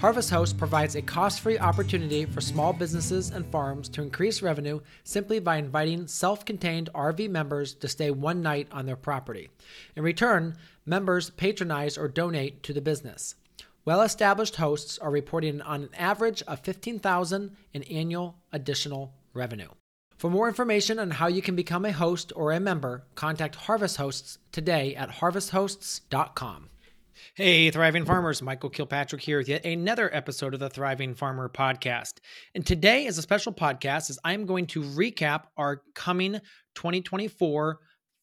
Harvest Host provides a cost free opportunity for small businesses and farms to increase revenue simply by inviting self contained RV members to stay one night on their property. In return, members patronize or donate to the business. Well established hosts are reporting on an average of 15000 in annual additional revenue. For more information on how you can become a host or a member, contact Harvest Hosts today at harvesthosts.com. Hey, Thriving Farmers, Michael Kilpatrick here with yet another episode of the Thriving Farmer podcast. And today is a special podcast as I'm going to recap our coming 2024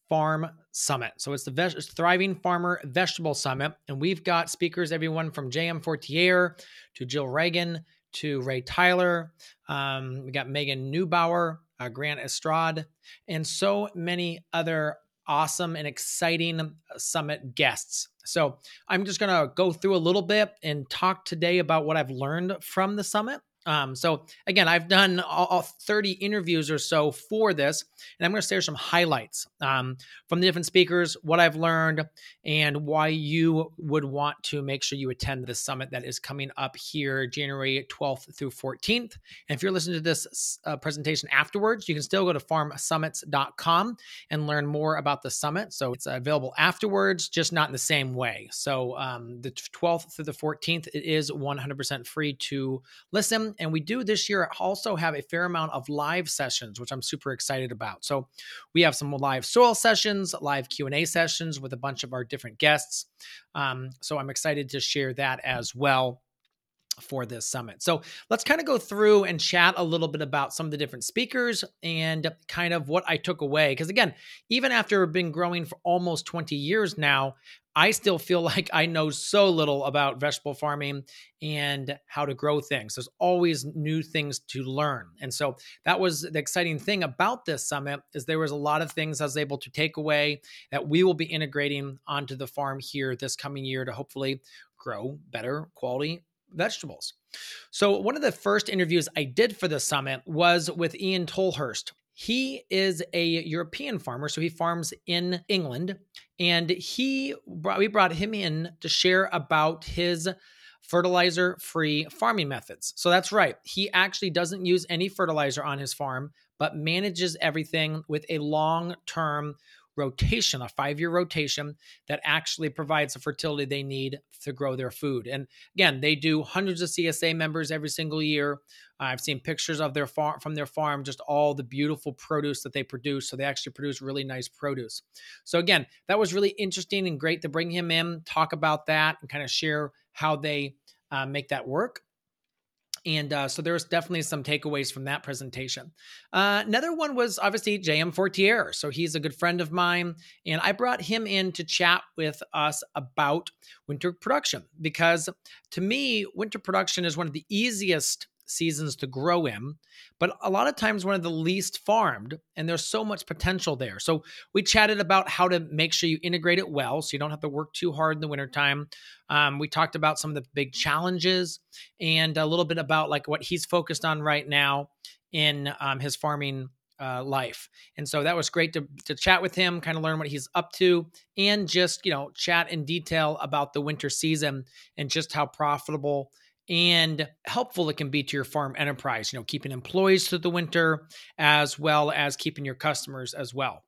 Farm Summit. So it's the Ve- Thriving Farmer Vegetable Summit, and we've got speakers, everyone from J.M. Fortier to Jill Reagan to Ray Tyler. Um, we got Megan Neubauer, uh, Grant Estrade, and so many other awesome and exciting uh, summit guests. So I'm just going to go through a little bit and talk today about what I've learned from the summit um, so again, I've done all, all 30 interviews or so for this, and I'm going to share some highlights um, from the different speakers, what I've learned, and why you would want to make sure you attend the summit that is coming up here January 12th through 14th. And if you're listening to this uh, presentation afterwards, you can still go to farmsummits.com and learn more about the summit. So it's available afterwards, just not in the same way. So um, the 12th through the 14th, it is 100% free to listen and we do this year also have a fair amount of live sessions, which I'm super excited about. So we have some live soil sessions, live Q&A sessions with a bunch of our different guests. Um, so I'm excited to share that as well for this summit. So let's kind of go through and chat a little bit about some of the different speakers and kind of what I took away. Because again, even after been growing for almost 20 years now, I still feel like I know so little about vegetable farming and how to grow things. There's always new things to learn. And so that was the exciting thing about this summit is there was a lot of things I was able to take away that we will be integrating onto the farm here this coming year to hopefully grow better quality vegetables. So one of the first interviews I did for the summit was with Ian Tolhurst. He is a European farmer, so he farms in England, and he we brought him in to share about his fertilizer free farming methods. So that's right. He actually doesn't use any fertilizer on his farm, but manages everything with a long term rotation, a five year rotation that actually provides the fertility they need to grow their food. And again, they do hundreds of CSA members every single year. I've seen pictures of their farm from their farm, just all the beautiful produce that they produce. So they actually produce really nice produce. So again, that was really interesting and great to bring him in, talk about that, and kind of share how they uh, make that work. And uh, so there's definitely some takeaways from that presentation. Uh, another one was obviously J.M. Fortier. So he's a good friend of mine. And I brought him in to chat with us about winter production because to me, winter production is one of the easiest seasons to grow in, but a lot of times one of the least farmed, and there's so much potential there. So we chatted about how to make sure you integrate it well so you don't have to work too hard in the wintertime. Um, we talked about some of the big challenges and a little bit about like what he's focused on right now in um, his farming uh, life. And so that was great to, to chat with him, kind of learn what he's up to, and just, you know, chat in detail about the winter season and just how profitable and helpful it can be to your farm enterprise, you know, keeping employees through the winter as well as keeping your customers as well.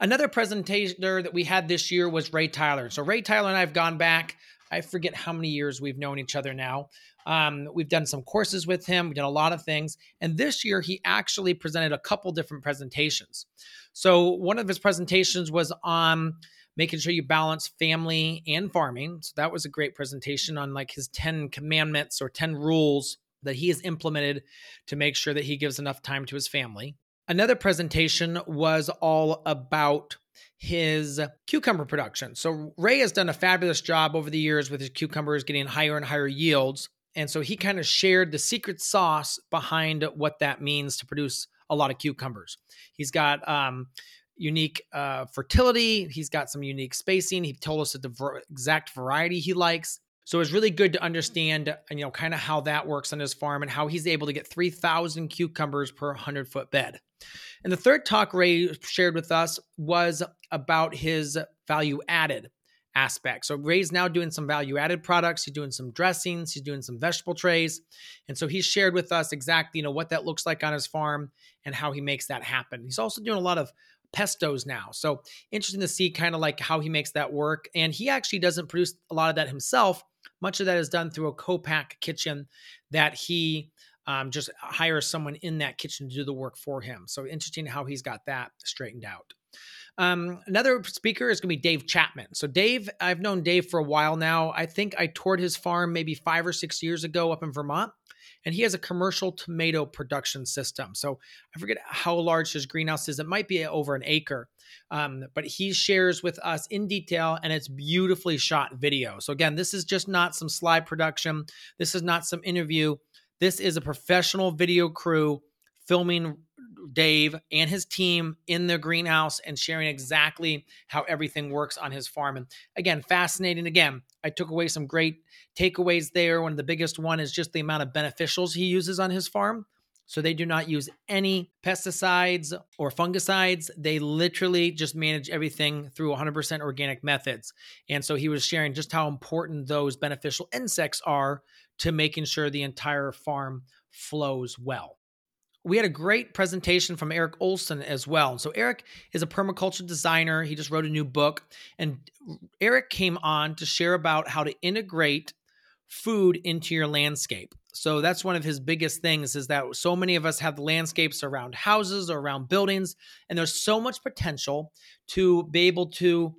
Another presenter that we had this year was Ray Tyler. So Ray Tyler and I have gone back. I forget how many years we've known each other now. Um, we've done some courses with him. We've done a lot of things. And this year, he actually presented a couple different presentations. So one of his presentations was on making sure you balance family and farming. So that was a great presentation on like his 10 commandments or 10 rules that he has implemented to make sure that he gives enough time to his family. Another presentation was all about his cucumber production. So Ray has done a fabulous job over the years with his cucumbers getting higher and higher yields. And so he kind of shared the secret sauce behind what that means to produce a lot of cucumbers. He's got um, unique uh, fertility. He's got some unique spacing. He told us that the ver- exact variety he likes. So it's really good to understand, you know, kind of how that works on his farm and how he's able to get 3,000 cucumbers per 100 foot bed. And the third talk Ray shared with us was about his value added aspect. So Ray's now doing some value added products. He's doing some dressings. He's doing some vegetable trays. And so he shared with us exactly, you know, what that looks like on his farm and how he makes that happen. He's also doing a lot of pestos now. So interesting to see kind of like how he makes that work. And he actually doesn't produce a lot of that himself. Much of that is done through a co-pack kitchen that he um, just hires someone in that kitchen to do the work for him. So interesting how he's got that straightened out. Um, another speaker is going to be Dave Chapman. So, Dave, I've known Dave for a while now. I think I toured his farm maybe five or six years ago up in Vermont, and he has a commercial tomato production system. So, I forget how large his greenhouse is. It might be over an acre, um, but he shares with us in detail, and it's beautifully shot video. So, again, this is just not some slide production, this is not some interview. This is a professional video crew filming Dave and his team in the greenhouse and sharing exactly how everything works on his farm. And again, fascinating. Again, I took away some great takeaways there. One of the biggest one is just the amount of beneficials he uses on his farm. So they do not use any pesticides or fungicides. They literally just manage everything through 100% organic methods. And so he was sharing just how important those beneficial insects are to making sure the entire farm flows well we had a great presentation from Eric Olson as well. So Eric is a permaculture designer. He just wrote a new book and Eric came on to share about how to integrate food into your landscape. So that's one of his biggest things is that so many of us have landscapes around houses or around buildings and there's so much potential to be able to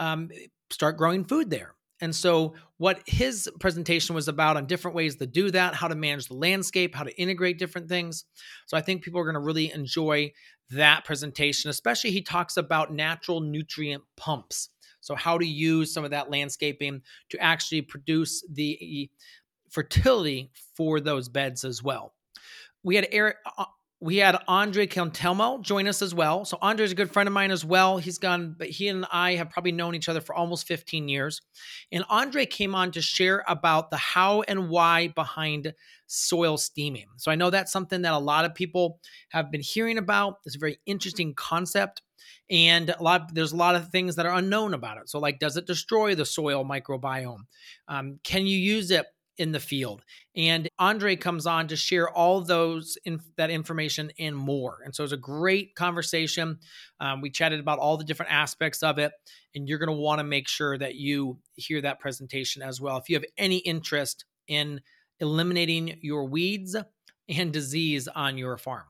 um, start growing food there. And so, what his presentation was about on different ways to do that, how to manage the landscape, how to integrate different things. So, I think people are going to really enjoy that presentation, especially he talks about natural nutrient pumps. So, how to use some of that landscaping to actually produce the fertility for those beds as well. We had Eric, uh, we had Andre Cantelmo join us as well. So Andre's a good friend of mine as well. He's gone, but he and I have probably known each other for almost 15 years. And Andre came on to share about the how and why behind soil steaming. So I know that's something that a lot of people have been hearing about. It's a very interesting concept. And a lot, there's a lot of things that are unknown about it. So, like, does it destroy the soil microbiome? Um, can you use it in the field. And Andre comes on to share all those in, that information and more. And so it was a great conversation. Um, we chatted about all the different aspects of it, and you're going to want to make sure that you hear that presentation as well. If you have any interest in eliminating your weeds and disease on your farm.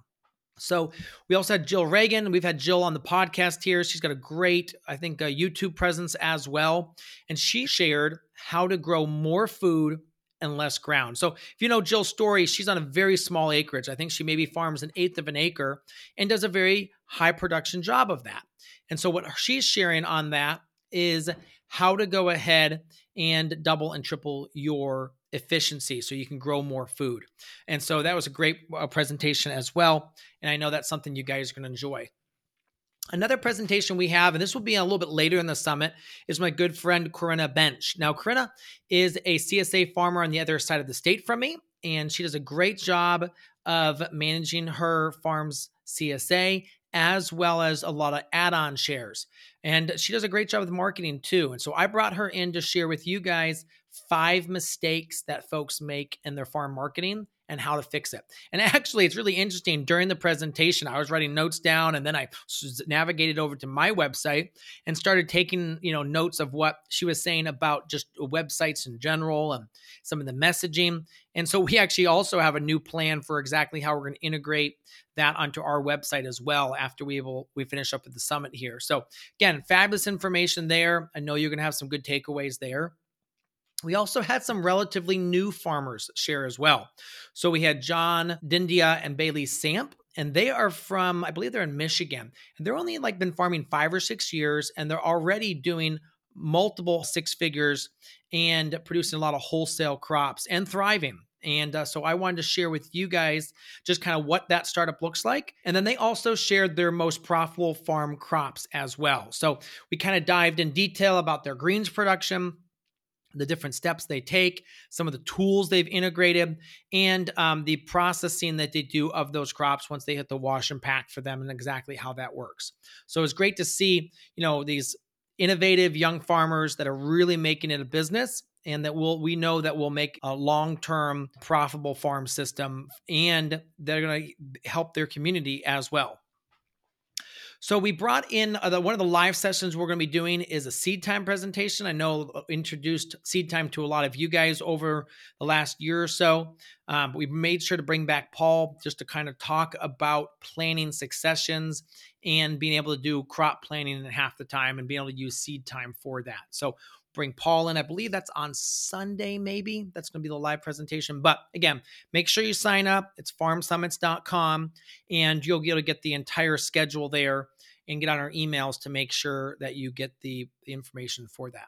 So we also had Jill Reagan. We've had Jill on the podcast here. She's got a great, I think, YouTube presence as well. And she shared how to grow more food and less ground. So if you know Jill's story, she's on a very small acreage. I think she maybe farms an eighth of an acre and does a very high production job of that. And so what she's sharing on that is how to go ahead and double and triple your efficiency so you can grow more food. And so that was a great uh, presentation as well. And I know that's something you guys are going to enjoy. Another presentation we have, and this will be a little bit later in the summit, is my good friend Corinna Bench. Now, Corinna is a CSA farmer on the other side of the state from me, and she does a great job of managing her farm's CSA as well as a lot of add on shares. And she does a great job with marketing too. And so I brought her in to share with you guys five mistakes that folks make in their farm marketing and how to fix it. And actually, it's really interesting. During the presentation, I was writing notes down and then I navigated over to my website and started taking, you know, notes of what she was saying about just websites in general and some of the messaging. And so we actually also have a new plan for exactly how we're going to integrate that onto our website as well after we will we finish up with the summit here. So again, fabulous information there. I know you're going to have some good takeaways there. We also had some relatively new farmers share as well. So we had John Dindia and Bailey Samp, and they are from, I believe they're in Michigan. And they're only like been farming five or six years, and they're already doing multiple six figures and producing a lot of wholesale crops and thriving. And uh, so I wanted to share with you guys just kind of what that startup looks like. And then they also shared their most profitable farm crops as well. So we kind of dived in detail about their greens production, the different steps they take, some of the tools they've integrated, and um, the processing that they do of those crops once they hit the wash and pack for them, and exactly how that works. So it's great to see, you know, these innovative young farmers that are really making it a business and that will we know that will make a long-term profitable farm system and they're going to help their community as well so we brought in uh, the, one of the live sessions we're going to be doing is a Seedtime presentation. I know uh, introduced Seedtime to a lot of you guys over the last year or so. Um, we made sure to bring back Paul just to kind of talk about planning successions and being able to do crop planning in half the time and being able to use Seedtime for that. So bring Paul in. I believe that's on Sunday, maybe. That's going to be the live presentation. But again, make sure you sign up. It's farmsummits.com and you'll be able to get the entire schedule there and get on our emails to make sure that you get the, the information for that.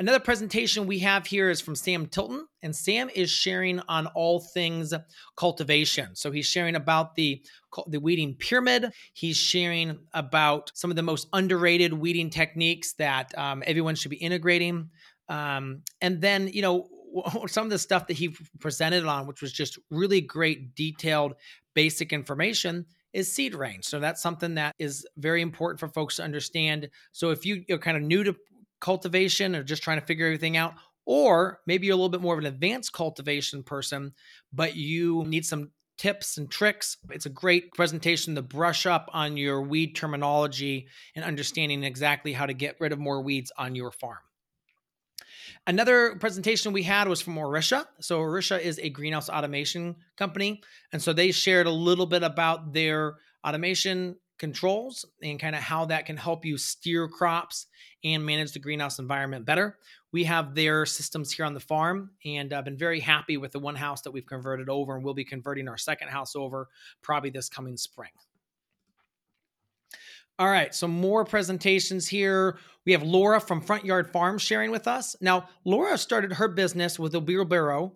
Another presentation we have here is from Sam Tilton, and Sam is sharing on all things cultivation. So he's sharing about the the weeding pyramid. He's sharing about some of the most underrated weeding techniques that um, everyone should be integrating. Um, and then, you know, some of the stuff that he presented on, which was just really great, detailed, basic information is seed range. So that's something that is very important for folks to understand. So if you, you're kind of new to cultivation or just trying to figure everything out, or maybe you're a little bit more of an advanced cultivation person, but you need some tips and tricks. It's a great presentation to brush up on your weed terminology and understanding exactly how to get rid of more weeds on your farm. Another presentation we had was from Orisha. So Orisha is a greenhouse automation company, and so they shared a little bit about their automation controls and kind of how that can help you steer crops and manage the greenhouse environment better. We have their systems here on the farm, and I've been very happy with the one house that we've converted over, and we'll be converting our second house over probably this coming spring. All right, so more presentations here. We have Laura from Front Yard Farm sharing with us. Now, Laura started her business with a wheelbarrow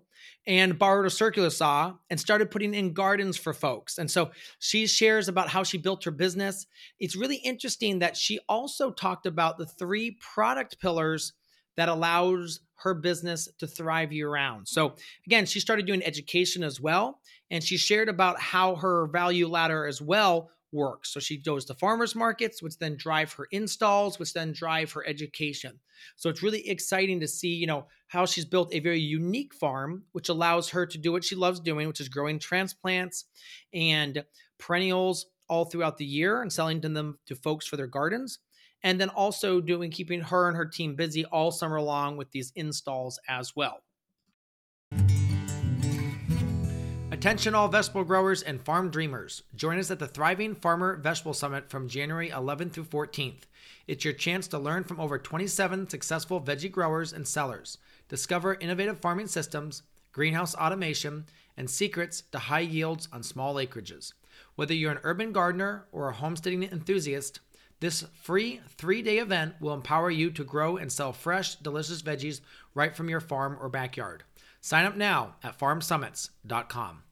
and borrowed a circular saw and started putting in gardens for folks. And so she shares about how she built her business. It's really interesting that she also talked about the three product pillars that allows her business to thrive year round. So again, she started doing education as well and she shared about how her value ladder as well works. So she goes to farmers markets, which then drive her installs, which then drive her education. So it's really exciting to see, you know, how she's built a very unique farm, which allows her to do what she loves doing, which is growing transplants and perennials all throughout the year and selling them to folks for their gardens. And then also doing keeping her and her team busy all summer long with these installs as well. Attention all vegetable growers and farm dreamers. Join us at the Thriving Farmer Vegetable Summit from January 11th through 14th. It's your chance to learn from over 27 successful veggie growers and sellers. Discover innovative farming systems, greenhouse automation, and secrets to high yields on small acreages. Whether you're an urban gardener or a homesteading enthusiast, this free three day event will empower you to grow and sell fresh, delicious veggies right from your farm or backyard. Sign up now at farmsummits.com.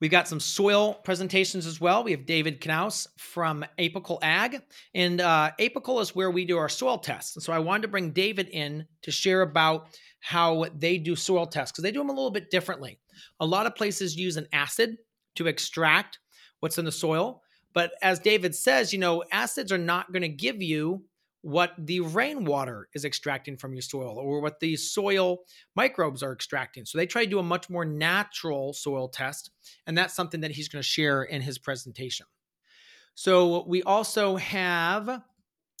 We've got some soil presentations as well. We have David Knaus from Apical Ag, and uh, Apical is where we do our soil tests. And so I wanted to bring David in to share about how they do soil tests because they do them a little bit differently. A lot of places use an acid to extract what's in the soil, but as David says, you know, acids are not going to give you what the rainwater is extracting from your soil or what the soil microbes are extracting. So they try to do a much more natural soil test, and that's something that he's going to share in his presentation. So we also have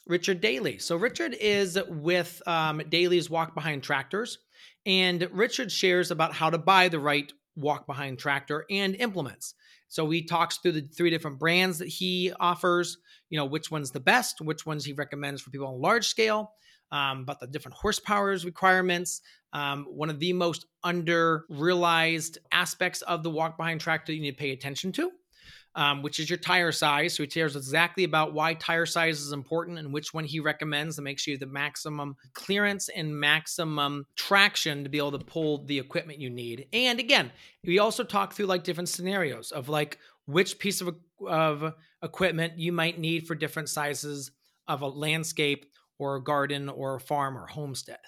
Richard Daly. So Richard is with um, Daly's Walk Behind Tractors, and Richard shares about how to buy the right walk behind tractor and implements. So he talks through the three different brands that he offers, you know, which one's the best, which ones he recommends for people on large scale, um, about the different horsepowers requirements. Um, one of the most under realized aspects of the walk behind tractor you need to pay attention to. Um, which is your tire size. So he tells exactly about why tire size is important and which one he recommends to make sure you have the maximum clearance and maximum traction to be able to pull the equipment you need. And again, we also talk through like different scenarios of like which piece of, of equipment you might need for different sizes of a landscape or a garden or a farm or homestead.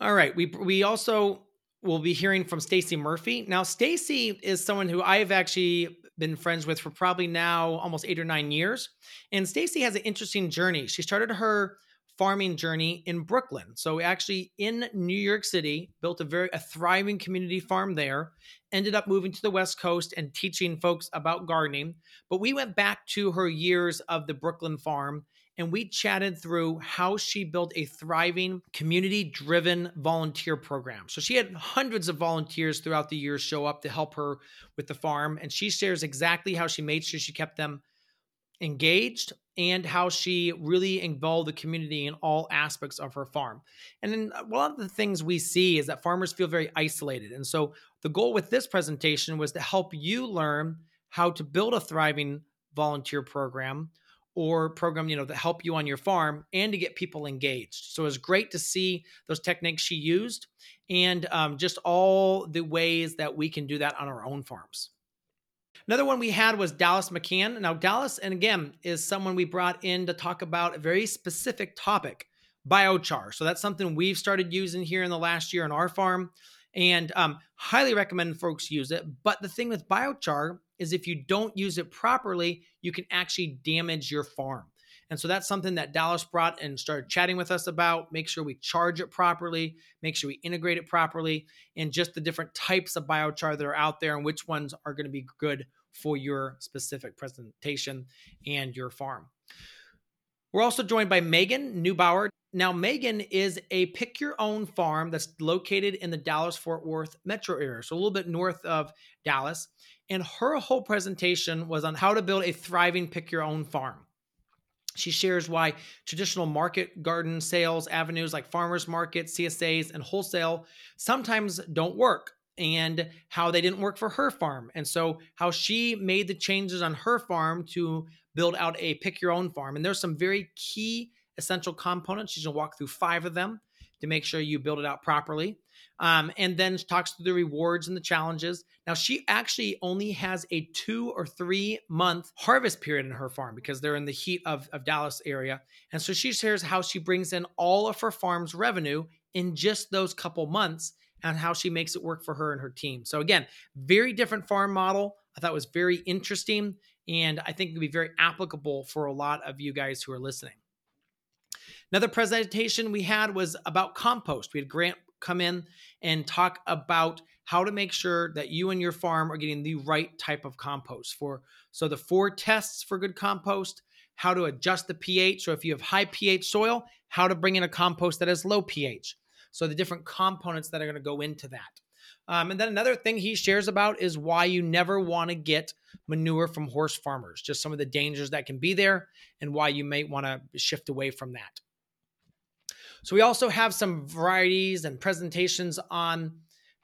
All right, we we also will be hearing from Stacy Murphy. Now, Stacy is someone who I've actually been friends with for probably now almost eight or nine years. And Stacy has an interesting journey. She started her farming journey in Brooklyn. So actually in New York City, built a very a thriving community farm there, ended up moving to the West Coast and teaching folks about gardening. But we went back to her years of the Brooklyn farm and we chatted through how she built a thriving community driven volunteer program. So she had hundreds of volunteers throughout the years show up to help her with the farm. And she shares exactly how she made sure she kept them engaged and how she really involved the community in all aspects of her farm. And then uh, a lot of the things we see is that farmers feel very isolated. And so the goal with this presentation was to help you learn how to build a thriving volunteer program or program you know that help you on your farm and to get people engaged. So it was great to see those techniques she used and um, just all the ways that we can do that on our own farms. Another one we had was dallas mccann. Now dallas and again is someone we brought in to talk about a very specific topic biochar. So that's something we've started using here in the last year on our farm and um, highly recommend folks use it. But the thing with biochar is if you don't use it properly, you can actually damage your farm. And so that's something that Dallas brought and started chatting with us about. Make sure we charge it properly, make sure we integrate it properly, and just the different types of biochar that are out there and which ones are going to be good for your specific presentation and your farm. We're also joined by Megan Neubauer. Now, Megan is a pick your own farm that's located in the Dallas Fort Worth metro area, so a little bit north of Dallas. And her whole presentation was on how to build a thriving pick your own farm. She shares why traditional market garden sales avenues like farmers markets, CSAs, and wholesale sometimes don't work and how they didn't work for her farm. And so, how she made the changes on her farm to build out a pick your own farm. And there's some very key essential components. She's gonna walk through five of them to make sure you build it out properly. Um, and then talks through the rewards and the challenges. Now, she actually only has a two or three month harvest period in her farm because they're in the heat of, of Dallas area. And so she shares how she brings in all of her farm's revenue in just those couple months and how she makes it work for her and her team. So, again, very different farm model. I thought was very interesting. And I think it would be very applicable for a lot of you guys who are listening. Another presentation we had was about compost. We had Grant come in and talk about how to make sure that you and your farm are getting the right type of compost for so the four tests for good compost how to adjust the ph so if you have high ph soil how to bring in a compost that has low ph. So the different components that are going to go into that. Um, and then another thing he shares about is why you never want to get manure from horse farmers just some of the dangers that can be there and why you may want to shift away from that so we also have some varieties and presentations on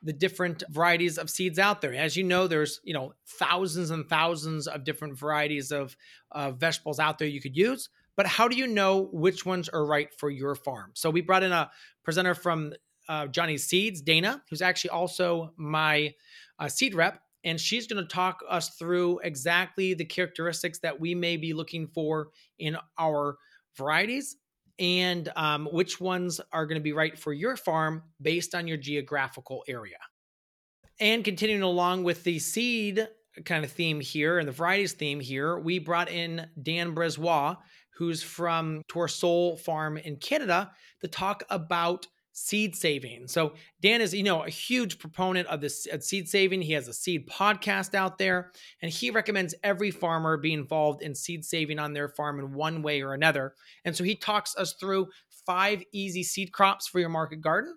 the different varieties of seeds out there. As you know, there's you know thousands and thousands of different varieties of uh, vegetables out there you could use. But how do you know which ones are right for your farm? So we brought in a presenter from uh, Seeds, Dana, who's actually also my uh, seed rep, and she's going to talk us through exactly the characteristics that we may be looking for in our varieties and um, which ones are going to be right for your farm based on your geographical area. And continuing along with the seed kind of theme here and the varieties theme here, we brought in Dan Brisebois, who's from Tourne-Sol Farm in Canada, to talk about seed saving. So Dan is, you know, a huge proponent of this seed saving. He has a seed podcast out there, and he recommends every farmer be involved in seed saving on their farm in one way or another. And so he talks us through five easy seed crops for your market garden,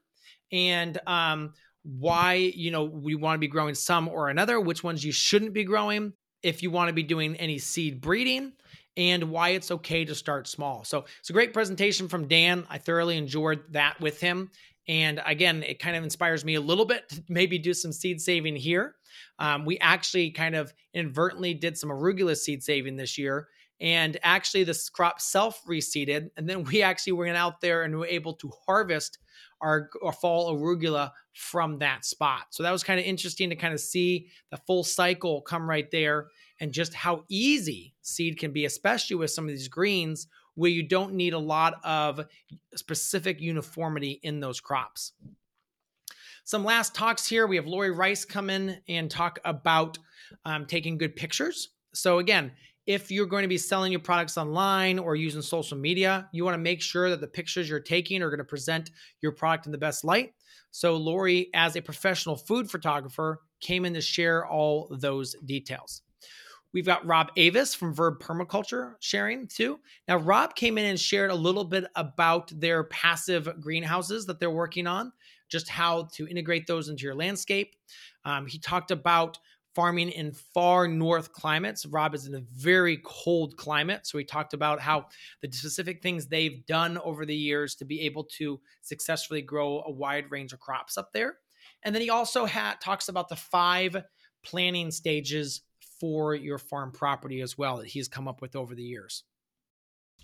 and um, why you know we want to be growing some or another, which ones you shouldn't be growing. If you want to be doing any seed breeding, and why it's okay to start small. So it's a great presentation from Dan. I thoroughly enjoyed that with him. And again, it kind of inspires me a little bit to maybe do some seed saving here. Um, we actually kind of inadvertently did some arugula seed saving this year. And actually, this crop self reseeded. And then we actually went out there and were able to harvest our, our fall arugula from that spot. So that was kind of interesting to kind of see the full cycle come right there and just how easy seed can be, especially with some of these greens where you don't need a lot of specific uniformity in those crops. Some last talks here. We have Lori Rice come in and talk about um, taking good pictures. So, again, if you're going to be selling your products online or using social media, you want to make sure that the pictures you're taking are going to present your product in the best light. So, Lori, as a professional food photographer, came in to share all those details. We've got Rob Avis from Verge Permaculture sharing too. Now, Rob came in and shared a little bit about their passive greenhouses that they're working on, just how to integrate those into your landscape. Um, he talked about farming in far north climates. Rob is in a very cold climate. So he talked about how the specific things they've done over the years to be able to successfully grow a wide range of crops up there. And then he also ha- talks about the five planning stages for your farm property as well that he's come up with over the years.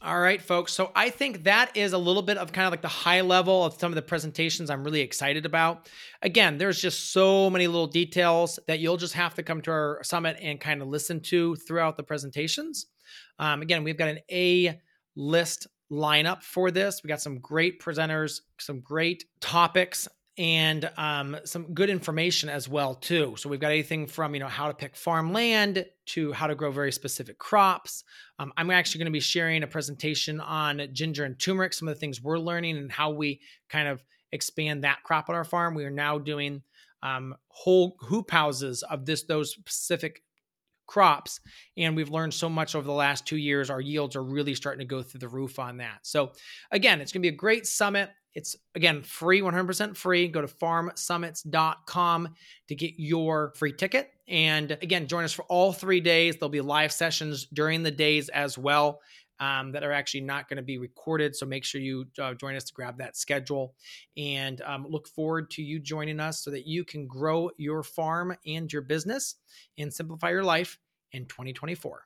All right, folks. So I think that is a little bit of kind of like the high level of some of the presentations I'm really excited about. Again, there's just so many little details that you'll just have to come to our summit and kind of listen to throughout the presentations. Um, again, we've got an A list lineup for this. We got some great presenters, some great topics and um, some good information as well too. So we've got anything from you know how to pick farmland to how to grow very specific crops. Um, I'm actually going to be sharing a presentation on ginger and turmeric, some of the things we're learning and how we kind of expand that crop on our farm. We are now doing um, whole hoop houses of this those specific crops and we've learned so much over the last two years our yields are really starting to go through the roof on that so again it's going to be a great summit it's again free, 100% free. Go to farmsummits.com to get your free ticket. And again, join us for all three days. There'll be live sessions during the days as well um, that are actually not going to be recorded. So make sure you uh, join us to grab that schedule and um, look forward to you joining us so that you can grow your farm and your business and simplify your life in 2024.